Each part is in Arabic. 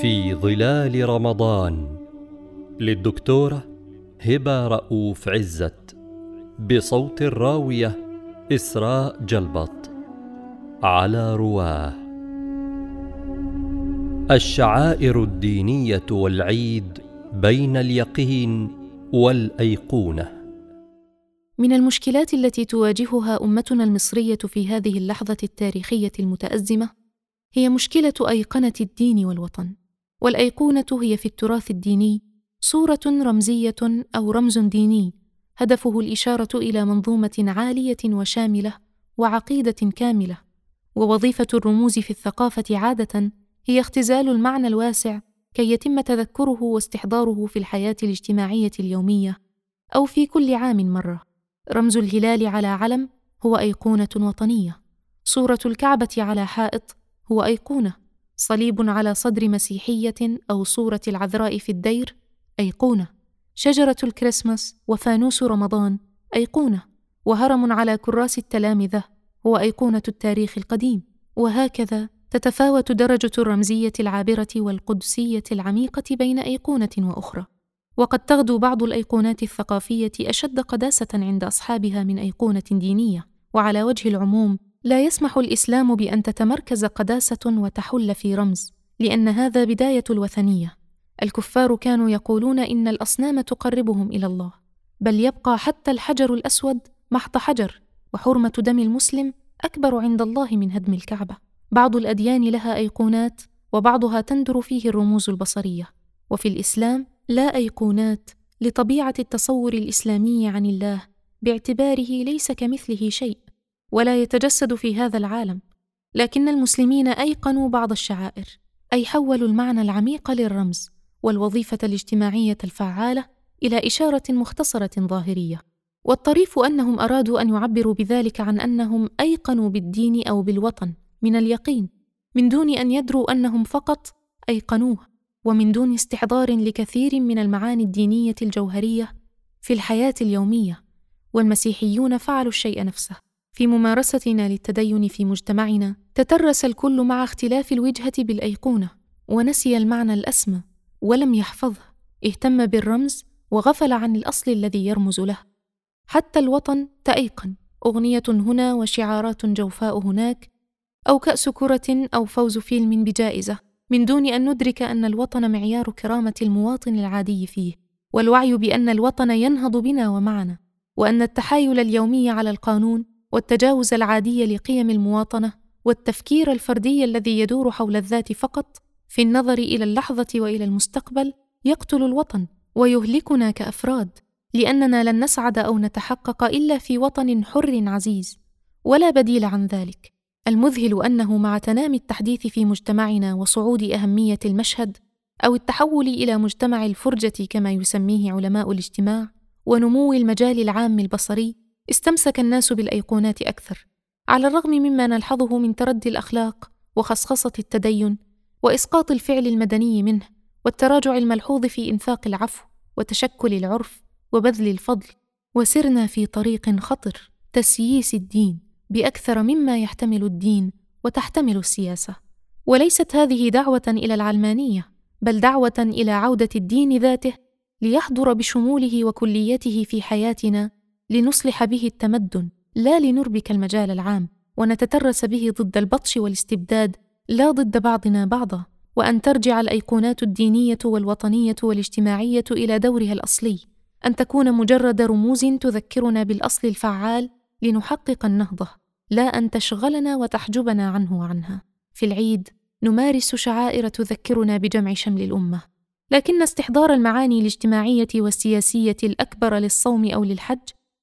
في ظلال رمضان للدكتورة هبة رؤوف عزت بصوت الراوية إسراء جلبط على رواه. الشعائر الدينية والعيد بين اليقين والأيقونة. من المشكلات التي تواجهها أمتنا المصرية في هذه اللحظة التاريخية المتأزمة هي مشكلة أيقنة الدين والوطن. والأيقونة هي في التراث الديني صورة رمزية أو رمز ديني هدفه الإشارة إلى منظومة عالية وشاملة وعقيدة كاملة. ووظيفة الرموز في الثقافة عادة هي اختزال المعنى الواسع كي يتم تذكره واستحضاره في الحياة الاجتماعية اليومية أو في كل عام مرة. رمز الهلال على علم هو أيقونة وطنية. صورة الكعبة على حائط هو أيقونة. صليب على صدر مسيحية أو صورة العذراء في الدير أيقونة. شجرة الكريسماس وفانوس رمضان أيقونة. وهرم على كراس التلامذة هو أيقونة التاريخ القديم. وهكذا تتفاوت درجة الرمزية العابرة والقدسية العميقة بين أيقونة وأخرى. وقد تغدو بعض الأيقونات الثقافية أشد قداسة عند أصحابها من أيقونة دينية. وعلى وجه العموم لا يسمح الإسلام بأن تتمركز قداسة وتحل في رمز لأن هذا بداية الوثنية. الكفار كانوا يقولون إن الأصنام تقربهم إلى الله بل يبقى حتى الحجر الأسود محض حجر وحرمة دم المسلم أكبر عند الله من هدم الكعبة. بعض الأديان لها أيقونات وبعضها تندر فيه الرموز البصرية. وفي الإسلام لا أيقونات لطبيعة التصور الإسلامي عن الله باعتباره ليس كمثله شيء. ولا يتجسد في هذا العالم لكن المسلمين أيقنوا بعض الشعائر أي حولوا المعنى العميق للرمز والوظيفة الاجتماعية الفعالة إلى إشارة مختصرة ظاهرية. والطريف أنهم أرادوا أن يعبروا بذلك عن أنهم أيقنوا بالدين أو بالوطن من اليقين من دون أن يدروا أنهم فقط أيقنوه ومن دون استحضار لكثير من المعاني الدينية الجوهرية في الحياة اليومية والمسيحيون فعلوا الشيء نفسه. في ممارستنا للتدين في مجتمعنا تترس الكل مع اختلاف الوجهة بالأيقونة ونسي المعنى الأسمى ولم يحفظه اهتم بالرمز وغفل عن الأصل الذي يرمز له. حتى الوطن تايقن أغنية هنا وشعارات جوفاء هناك أو كأس كرة أو فوز فيلم بجائزة. من دون أن ندرك أن الوطن معيار كرامة المواطن العادي فيه والوعي بأن الوطن ينهض بنا ومعنا وأن التحايل اليومي على القانون والتجاوز العادي لقيم المواطنة والتفكير الفردي الذي يدور حول الذات فقط في النظر إلى اللحظة وإلى المستقبل يقتل الوطن ويهلكنا كأفراد لأننا لن نسعد أو نتحقق إلا في وطن حر عزيز. ولا بديل عن ذلك. المذهل أنه مع تنامي التحديث في مجتمعنا وصعود أهمية المشهد أو التحول إلى مجتمع الفرجة كما يسميه علماء الاجتماع ونمو المجال العام البصري استمسك الناس بالأيقونات أكثر على الرغم مما نلحظه من تردي الأخلاق وخصخصة التدين وإسقاط الفعل المدني منه والتراجع الملحوظ في إنفاق العفو وتشكل العرف وبذل الفضل. وسرنا في طريق خطر تسييس الدين بأكثر مما يحتمل الدين وتحتمل السياسة. وليست هذه دعوة إلى العلمانية بل دعوة إلى عودة الدين ذاته ليحضر بشموله وكليته في حياتنا لنصلح به التمدن لا لنربك المجال العام ونتترس به ضد البطش والاستبداد لا ضد بعضنا بعضا وأن ترجع الأيقونات الدينية والوطنية والاجتماعية إلى دورها الأصلي أن تكون مجرد رموز تذكرنا بالأصل الفعال لنحقق النهضة لا أن تشغلنا وتحجبنا عنه وعنها. في العيد نمارس شعائر تذكرنا بجمع شمل الأمة لكن استحضار المعاني الاجتماعية والسياسية الأكبر للصوم أو للحج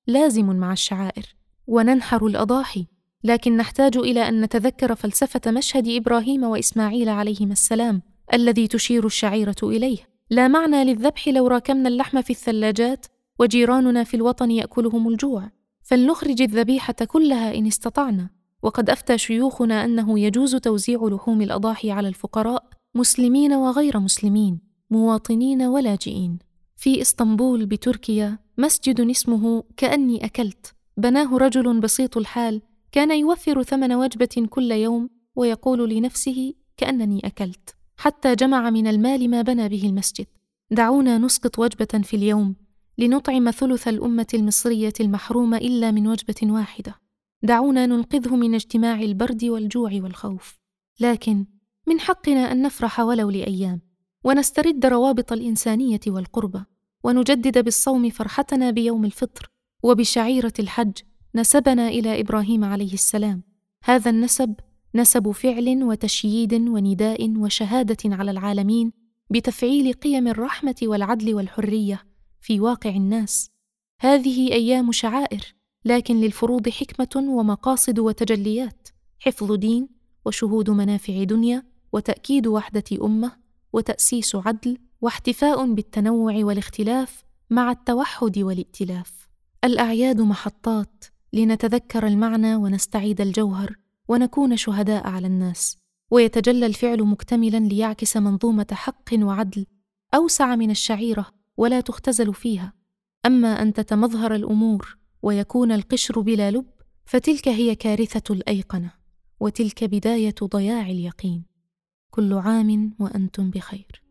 لازم مع الشعائر. وننحر الأضاحي لكن نحتاج إلى أن نتذكر فلسفة مشهد إبراهيم وإسماعيل عليهما السلام الذي تشير الشعيرة إليه. لا معنى للذبح لو راكمنا اللحم في الثلاجات وجيراننا في الوطن يأكلهم الجوع. فلنخرج الذبيحة كلها إن استطعنا. وقد أفتى شيوخنا أنه يجوز توزيع لحوم الأضاحي على الفقراء مسلمين وغير مسلمين مواطنين ولاجئين. في إسطنبول بتركيا مسجد اسمه كأني أكلت. بناه رجل بسيط الحال كان يوفر ثمن وجبة كل يوم ويقول لنفسه كأنني أكلت. حتى جمع من المال ما بنى به المسجد. دعونا نسقط وجبة في اليوم لنطعم ثلث الأمة المصرية المحرومه إلا من وجبة واحدة. دعونا ننقذه من اجتماع البرد والجوع والخوف. لكن من حقنا أن نفرح ولو لأيام ونسترد روابط الإنسانية والقربة. ونجدد بالصوم فرحتنا بيوم الفطر وبشعيرة الحج نسبنا إلى إبراهيم عليه السلام. هذا النسب نسب فعل وتشييد ونداء وشهادة على العالمين بتفعيل قيم الرحمة والعدل والحرية في واقع الناس. هذه أيام شعائر لكن للفروض حكمة ومقاصد وتجليات حفظ دين وشهود منافع دنيا وتأكيد وحدة أمة وتأسيس عدل واحتفاء بالتنوع والاختلاف مع التوحد والائتلاف. الأعياد محطات لنتذكر المعنى ونستعيد الجوهر ونكون شهداء على الناس. ويتجلى الفعل مكتملا ليعكس منظومة حق وعدل أوسع من الشعيرة ولا تختزل فيها. أما أن تتمظهر الأمور ويكون القشر بلا لب فتلك هي كارثة الأيقنة وتلك بداية ضياع اليقين. كل عام وأنتم بخير.